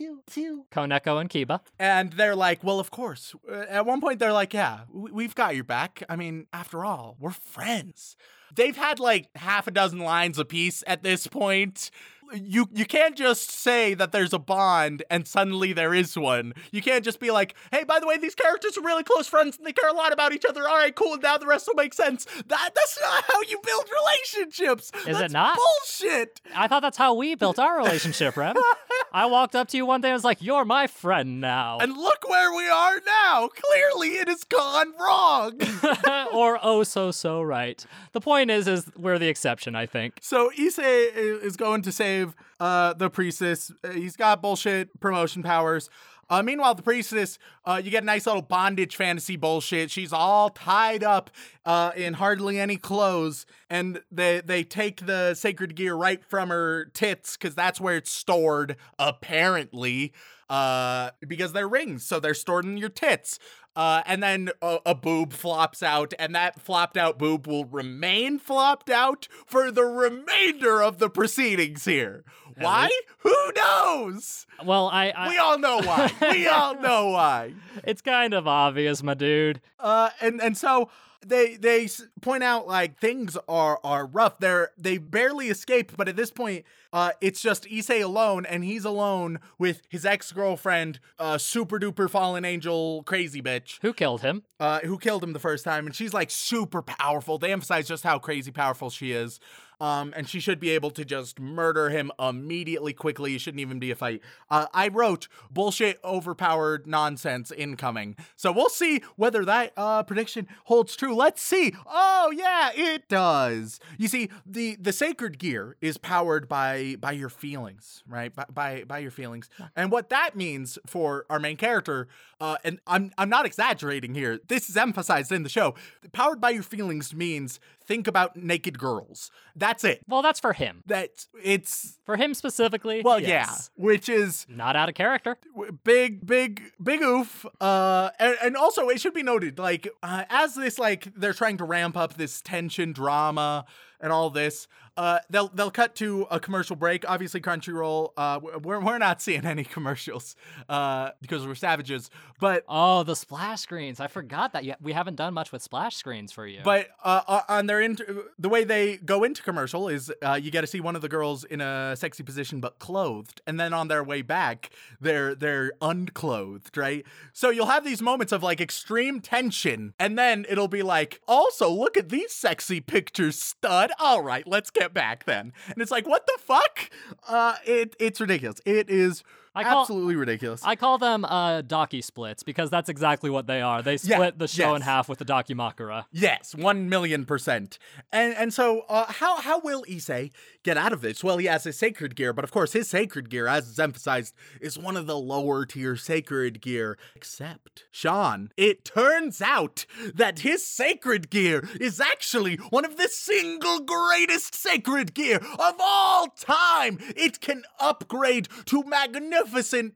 Koneko and Kiba. And they're like, well, of course. Uh, at one point, they're like, yeah, we've got your back. I mean, after all, we're friends. They've had like half a dozen lines apiece at this point you you can't just say that there's a bond and suddenly there is one. You can't just be like, "Hey, by the way, these characters are really close friends and they care a lot about each other. All right, cool. Now the rest will make sense." That that's not how you build relationships. Is that's it not? Bullshit. I thought that's how we built our relationship, Rem. I walked up to you one day and was like, "You're my friend now." And look where we are now. Clearly, it has gone wrong. or oh so so right. The point is, is we're the exception, I think. So Issei is going to say save uh, the priestess. Uh, he's got bullshit promotion powers. Uh, meanwhile, the priestess, uh, you get a nice little bondage fantasy bullshit. She's all tied up uh, in hardly any clothes, and they they take the sacred gear right from her tits because that's where it's stored, apparently. Uh, because they're rings, so they're stored in your tits. Uh, and then a, a, boob flops out, and that flopped out boob will remain flopped out for the remainder of the proceedings here. Why? Who knows? Well, I, I we all know why. we all know why. It's kind of obvious, my dude. Uh, and and so they they point out like things are are rough. They're they barely escape, but at this point, uh, it's just Issei alone, and he's alone with his ex girlfriend, uh, super duper fallen angel, crazy bitch, who killed him. Uh, who killed him the first time, and she's like super powerful. They emphasize just how crazy powerful she is. Um, and she should be able to just murder him immediately, quickly. It shouldn't even be a fight. Uh, I wrote bullshit, overpowered nonsense incoming. So we'll see whether that uh, prediction holds true. Let's see. Oh yeah, it does. You see, the the sacred gear is powered by by your feelings, right? By by, by your feelings, and what that means for our main character. Uh, and I'm I'm not exaggerating here. This is emphasized in the show. Powered by your feelings means think about naked girls. That's it. Well, that's for him. That it's For him specifically. well, yes. yeah, which is Not out of character. big, big, big oof. Uh, and, and also it should be noted, like, uh, as this, like, they're trying to ramp up this tension, drama, and all this. Uh, they'll they'll cut to a commercial break. Obviously, Crunchyroll. Uh, we're we're not seeing any commercials. Uh, because we're savages. But Oh, the splash screens. I forgot that. We haven't done much with splash screens for you. But uh, uh, on their inter- the way they go into commercial is uh, you get to see one of the girls in a sexy position but clothed, and then on their way back they're they're unclothed, right? So you'll have these moments of like extreme tension, and then it'll be like, also look at these sexy pictures, stud. All right, let's get back then. And it's like, what the fuck? Uh, it it's ridiculous. It is I call- absolutely ridiculous. I call them uh, docu splits because that's exactly what they are. They split the show in half with the dakimakura. Yes, one million percent. And and so uh, how how will Issei get out of this? Well, he has his sacred gear, but of course his sacred gear, as is emphasized, is one of the lower tier sacred gear. Except Sean, it turns out that his sacred gear is actually one of the single greatest sacred gear of all time. It can upgrade to magnificent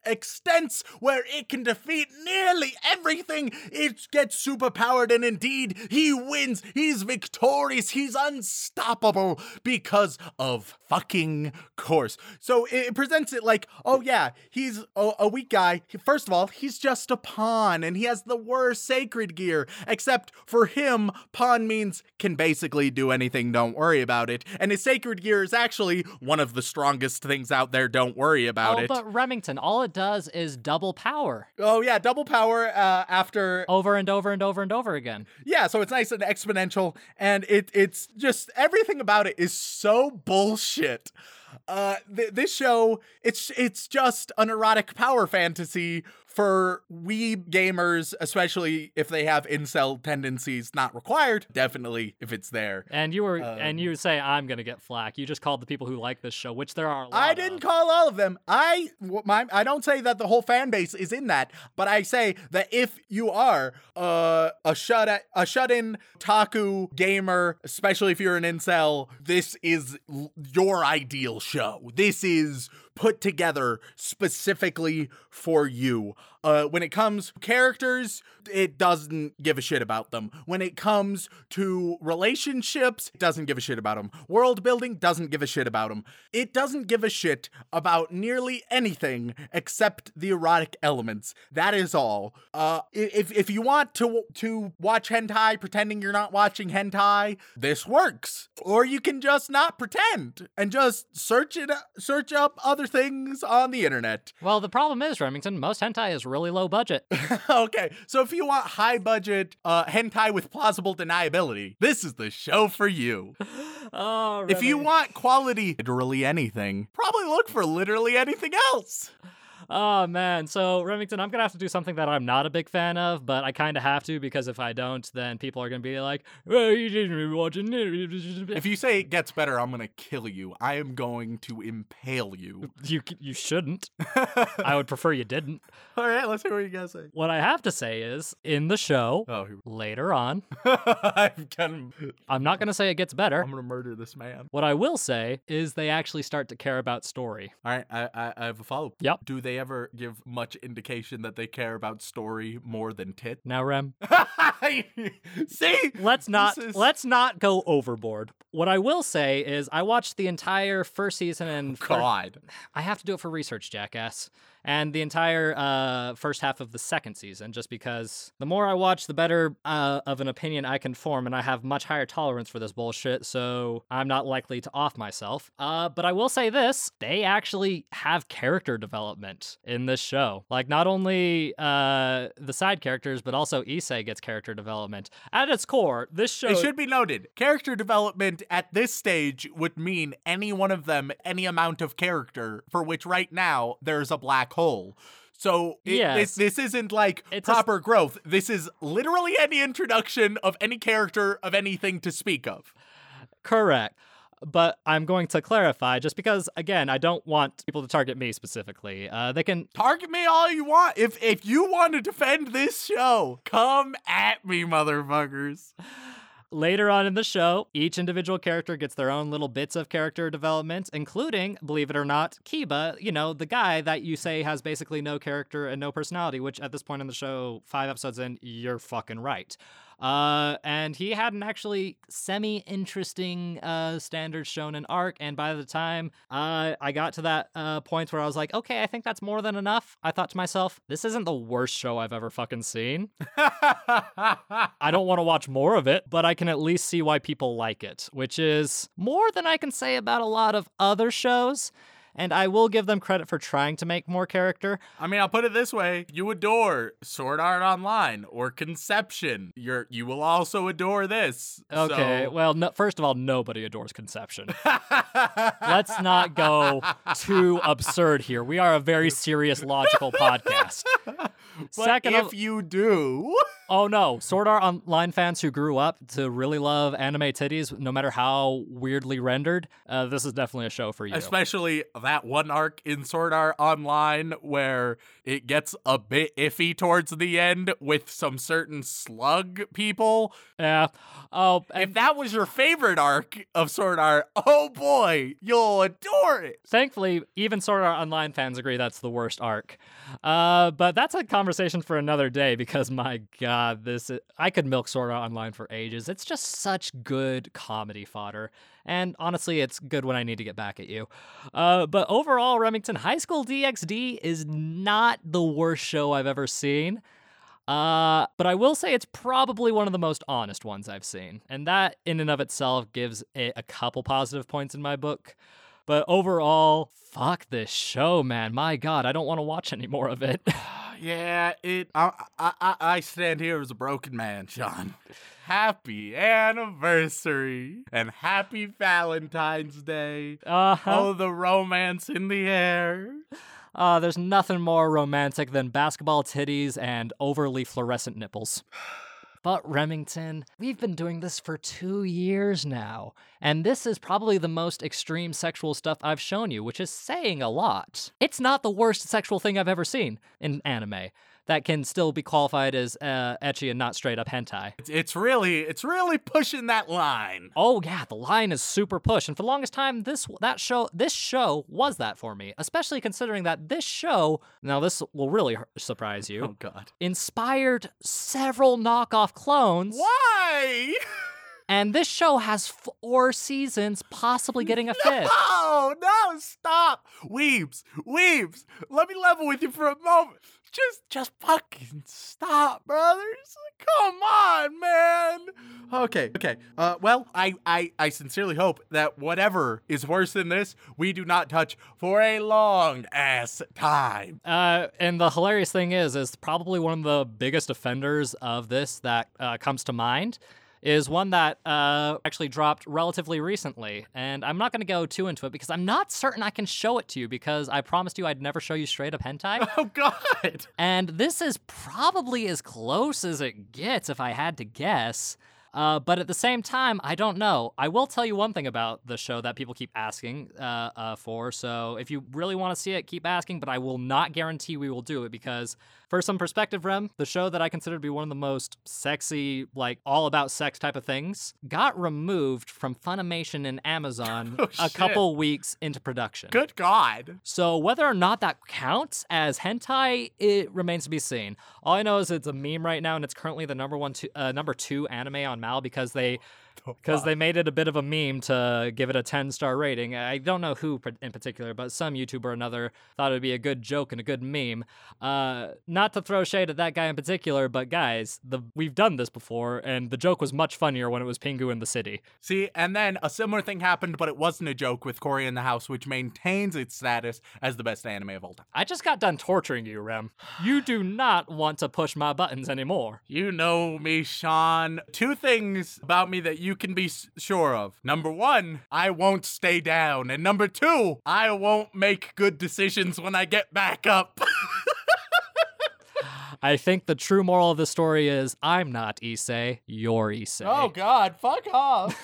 extents where it can defeat nearly everything. It gets superpowered, and indeed, he wins. He's victorious. He's unstoppable because of fucking course. So it presents it like, oh yeah, he's a, a weak guy. First of all, he's just a pawn, and he has the worst sacred gear. Except for him, pawn means can basically do anything. Don't worry about it. And his sacred gear is actually one of the strongest things out there. Don't worry about oh, it. but Remington, all it does is double power Oh yeah, double power uh, after over and over and over and over again. yeah, so it's nice and exponential, and it it's just everything about it is so bullshit. Uh, th- this show it's it's just an erotic power fantasy for weeb gamers, especially if they have incel tendencies. Not required, definitely if it's there. And you were Um, and you say I'm gonna get flack. You just called the people who like this show, which there are. A lot I didn't of. call all of them. I my I don't say that the whole fan base is in that, but I say that if you are uh, a shut a shut in taku gamer, especially if you're an incel, this is l- your ideal show. This is put together specifically for you. Uh, when it comes to characters, it doesn't give a shit about them. When it comes to relationships, it doesn't give a shit about them. World building doesn't give a shit about them. It doesn't give a shit about nearly anything except the erotic elements. That is all. Uh, if if you want to to watch hentai pretending you're not watching hentai, this works. Or you can just not pretend and just search it search up other things on the internet. Well, the problem is, Remington, most hentai is really low budget. okay, so if you want high budget uh, hentai with plausible deniability, this is the show for you. oh, If you want quality, literally anything, probably look for literally anything else. Oh man, so Remington, I'm gonna have to do something that I'm not a big fan of, but I kind of have to because if I don't, then people are gonna be like, "Well, you didn't watch it." If you say it gets better, I'm gonna kill you. I am going to impale you. You you shouldn't. I would prefer you didn't. All right, let's hear what you guys say. What I have to say is, in the show Oh, here- later on, I'm gonna, I'm not gonna say it gets better. I'm gonna murder this man. What I will say is they actually start to care about story. All right, I, I, I have a follow. Yep. Do they ever give much indication that they care about story more than tit? Now, Rem, See, let's not is- let's not go overboard. What I will say is I watched the entire first season and oh, fir- God. I have to do it for research, jackass. And the entire uh, first half of the second season, just because the more I watch, the better uh, of an opinion I can form, and I have much higher tolerance for this bullshit, so I'm not likely to off myself. Uh, but I will say this they actually have character development in this show. Like, not only uh, the side characters, but also Issei gets character development. At its core, this show It should be noted, character development at this stage would mean any one of them any amount of character, for which right now there's a black hole. So it, Yes. this, this isn't like It's a proper growth. This is literally any introduction of any character of anything to speak of. Correct. But I'm going to clarify just because, again, I don't want people to target me specifically. Uh, they can. Target me all you want. If if you want to defend this show, come at me, motherfuckers. Later on in the show, each individual character gets their own little bits of character development, including, believe it or not, Kiba, you know, the guy that you say has basically no character and no personality, which at this point in the show, five episodes in, you're fucking right. Uh, and he had an actually semi interesting uh, standard shonen arc. And by the time uh, I got to that uh, point where I was like, okay, I think that's more than enough, I thought to myself, this isn't the worst show I've ever fucking seen. I don't want to watch more of it, but I can at least see why people like it, which is more than I can say about a lot of other shows. And I will give them credit for trying to make more character. I mean, I'll put it this way: you adore Sword Art Online or Conception. You're you will also adore this. Okay, so- well, no, first of all, nobody adores Conception. Let's not go too absurd here. We are a very serious, logical podcast. But Second if of, you do, oh no, Sword Art Online fans who grew up to really love anime titties, no matter how weirdly rendered, uh, this is definitely a show for you. especially that one arc in Sword Art Online where it gets a bit iffy towards the end with some certain slug people. Yeah. Oh, and If that was your favorite arc of Sword Art, oh boy, you'll adore it. thankfully, even Sword Art Online fans agree that's the worst arc. Uh, but that's a conversation for another day because my god, this is, I could milk Sword Art Online for ages. It's just such good comedy fodder. And honestly, it's good when I need to get back at you. Uh, but overall, Remington High School DxD is not the worst show I've ever seen. Uh, but I will say it's probably one of the most honest ones I've seen. And that, in and of itself, gives it a couple positive points in my book. But overall, fuck this show, man. My God, I don't want to watch any more of it. Yeah, it. I, I I stand here as a broken man, Sean. Happy anniversary and happy Valentine's Day. Uh Oh, the romance in the air. Uh, there's nothing more romantic than basketball titties and overly fluorescent nipples. But Remington, we've been doing this for two years now, and this is probably the most extreme sexual stuff I've shown you, which is saying a lot. It's not the worst sexual thing I've ever seen in anime that can still be qualified as uh, ecchi and not straight up hentai. It's, it's really, it's really pushing that line. Oh yeah, the line is super push, and for the longest time, this that show this show was that for me. Especially considering that this show, now this will really surprise you, Oh God. inspired several knockoff clones, Why? and this show has four seasons, possibly getting a fifth. No, no, stop. Weebs, Weebs, let me level with you for a moment. Just, just fucking stop, brothers. Come on, man. Okay, okay. Uh, well, I, I, I sincerely hope that whatever is worse than this, we do not touch for a long ass time. Uh, and the hilarious thing is, is probably one of the biggest offenders of this that uh, comes to mind is one that uh, actually dropped relatively recently. And I'm not going to go too into it because I'm not certain I can show it to you because I promised you I'd never show you straight up hentai. Oh God. and this is probably as close as it gets if I had to guess. Uh, but at the same time, I don't know. I will tell you one thing about the show that people keep asking uh, uh, for. So if you really want to see it, keep asking. But I will not guarantee we will do it because, for some perspective, Rem, the show that I consider to be one of the most sexy, like all about sex type of things, got removed from Funimation and Amazon Oh, a couple weeks into production. Good God. So whether or not that counts as hentai, it remains to be seen. All I know is it's a meme right now, and it's currently the number one, two, uh, number two anime on Mal because they because they made it a bit of a meme to give it a 10 star rating. I don't know who in particular, but some YouTuber or another thought it would be a good joke and a good meme. Uh, not to throw shade at that guy in particular, but guys, the we've done this before, and the joke was much funnier when it was Pingu in the city. See, and then a similar thing happened, but it wasn't a joke with Cory in the House, which maintains its status as the best anime of all time. I just got done torturing you, Rem. You do not want to push my buttons anymore. You know me, Sean. Two things about me that you can be sure of. Number one, I won't stay down. And number two, I won't make good decisions when I get back up. I think the true moral of the story is I'm not Issei, you're Issei. oh, God, fuck off.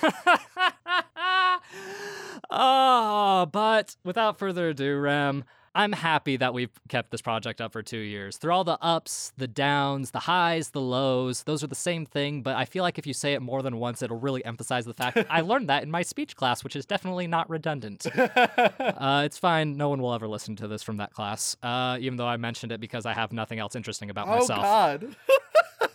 oh, but without further ado, Rem, I'm happy that we've kept this project up for two years. Through all the ups, the downs, the highs, the lows, those are the same thing, but I feel like if you say it more than once, it'll really emphasize the fact I learned that in my speech class, which is definitely not redundant. uh, it's fine. No one will ever listen to this from that class, uh, even though I mentioned it because I have nothing else interesting about oh, myself. Oh, God.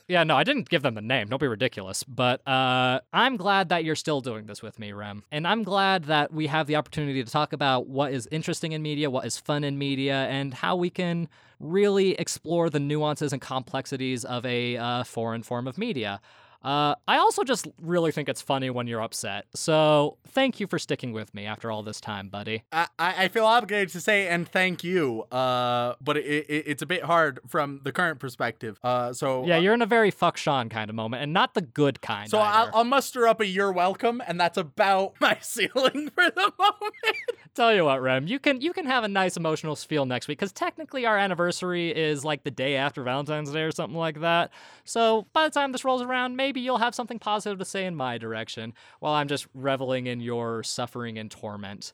Yeah, no, I didn't give them the name. Don't be ridiculous. But uh, I'm glad that you're still doing this with me, Rem. And I'm glad that we have the opportunity to talk about what is interesting in media, what is fun in media, and how we can really explore the nuances and complexities of a uh, foreign form of media. Uh, I also just really think it's funny when you're upset. So thank you for sticking with me after all this time, buddy. I, I feel obligated to say and thank you, uh, but it, it, it's a bit hard from the current perspective. Uh, so Yeah, you're in a very fuck Sean kind of moment, and not the good kind. so I'll. I'll muster up a "you're welcome," and that's about my ceiling for the moment. Tell you what, Rem, you can you can have a nice emotional feel next week because technically our anniversary is like the day after Valentine's Day or something like that. So by the time this rolls around, maybe you'll have something positive to say in my direction while I'm just reveling in your suffering and torment.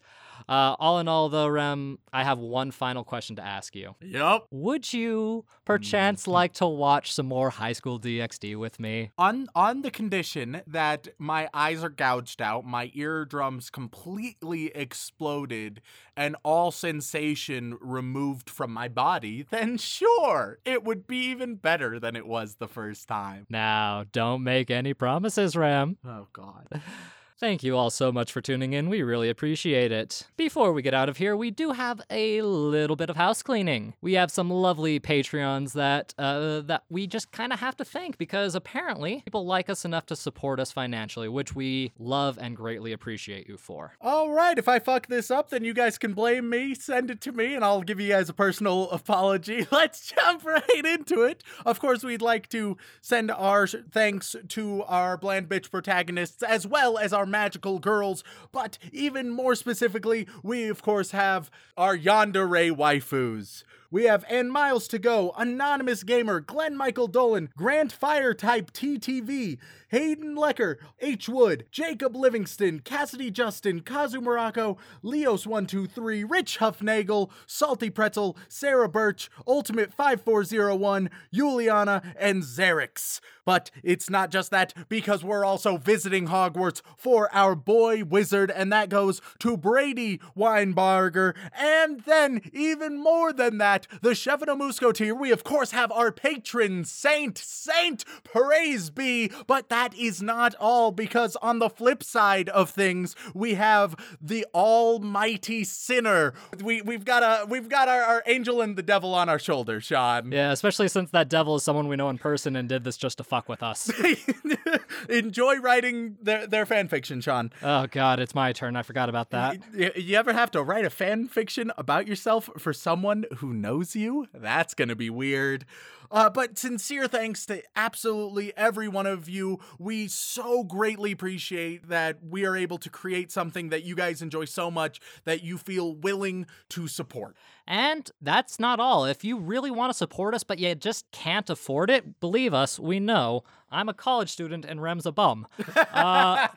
Uh, all in all, though, Rem, I have one final question to ask you. Yep. Would you perchance like to watch some more High School DxD with me? On on the condition that my eyes are gouged out, my eardrums completely exploded, and all sensation removed from my body, then sure, it would be even better than it was the first time. Now, don't make any promises, Rem. Oh God. Thank you all so much for tuning in. We really appreciate it. Before we get out of here, we do have a little bit of house cleaning. We have some lovely Patreons that uh, that we just kind of have to thank because apparently people like us enough to support us financially, which we love and greatly appreciate you for. All right, if I fuck this up, then you guys can blame me, send it to me, and I'll give you guys a personal apology. Let's jump right into it. Of course, we'd like to send our thanks to our bland bitch protagonists as well as our magical girls, but even more specifically, we of course have our Yandere waifus. We have N Miles to Go, Anonymous Gamer, Glenn Michael Dolan, Grant Fire Type TTV, Hayden Lecker, H Wood, Jacob Livingston, Cassidy Justin, Kazu Morocco, Leos123, Rich Huffnagel, Salty Pretzel, Sarah Birch, Ultimate 5401, Juliana, and Xerix. But it's not just that, because we're also visiting Hogwarts for our boy wizard, and that goes to Brady Weinbarger. And then, even more than that, the Chef and Musco tier, we of course have our patron saint, Saint Praise be. But that is not all, because on the flip side of things, we have the almighty sinner. We, we've got a we've got our, our angel and the devil on our shoulder, Sean. Yeah, especially since that devil is someone we know in person and did this just to fuck with us. Enjoy writing their, their fan fiction, Sean. oh god, it's my turn. I forgot about that. Y- You ever have to write a fan fiction about yourself for someone who knows you? That's gonna be weird. Uh, but sincere thanks to absolutely every one of you. We so greatly appreciate that we are able to create something that you guys enjoy so much that you feel willing to support. And that's not all. If you really want to support us, but you just can't afford it, believe us, we know. I'm a college student and Rem's a bum. Uh,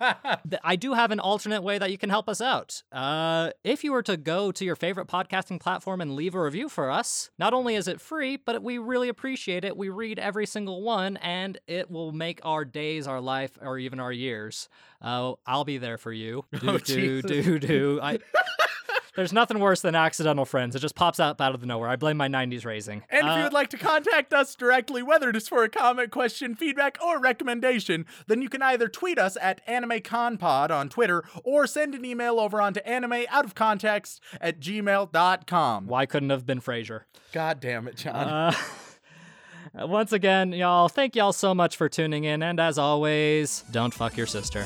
th- I do have an alternate way that you can help us out. Uh, if you were to go to your favorite podcasting platform and leave a review for us, not only is it free, but we really appreciate it. We read every single one, and it will make our days, our life, or even our years. Uh, I'll be there for you. Do, Oh, do, Jesus. do, do. I. There's nothing worse than accidental friends. It just pops up out of the nowhere. I blame my 90s raising. And if Uh, you would like to contact us directly, whether it is for a comment, question, feedback, or recommendation, then you can either tweet us at AnimeConPod on Twitter or send an email over onto animeoutofcontext at gmail.com. why couldn't have been Frasier? God damn it, John. Uh, Uh, once again, y'all, thank y'all so much for tuning in. And as always, don't fuck your sister.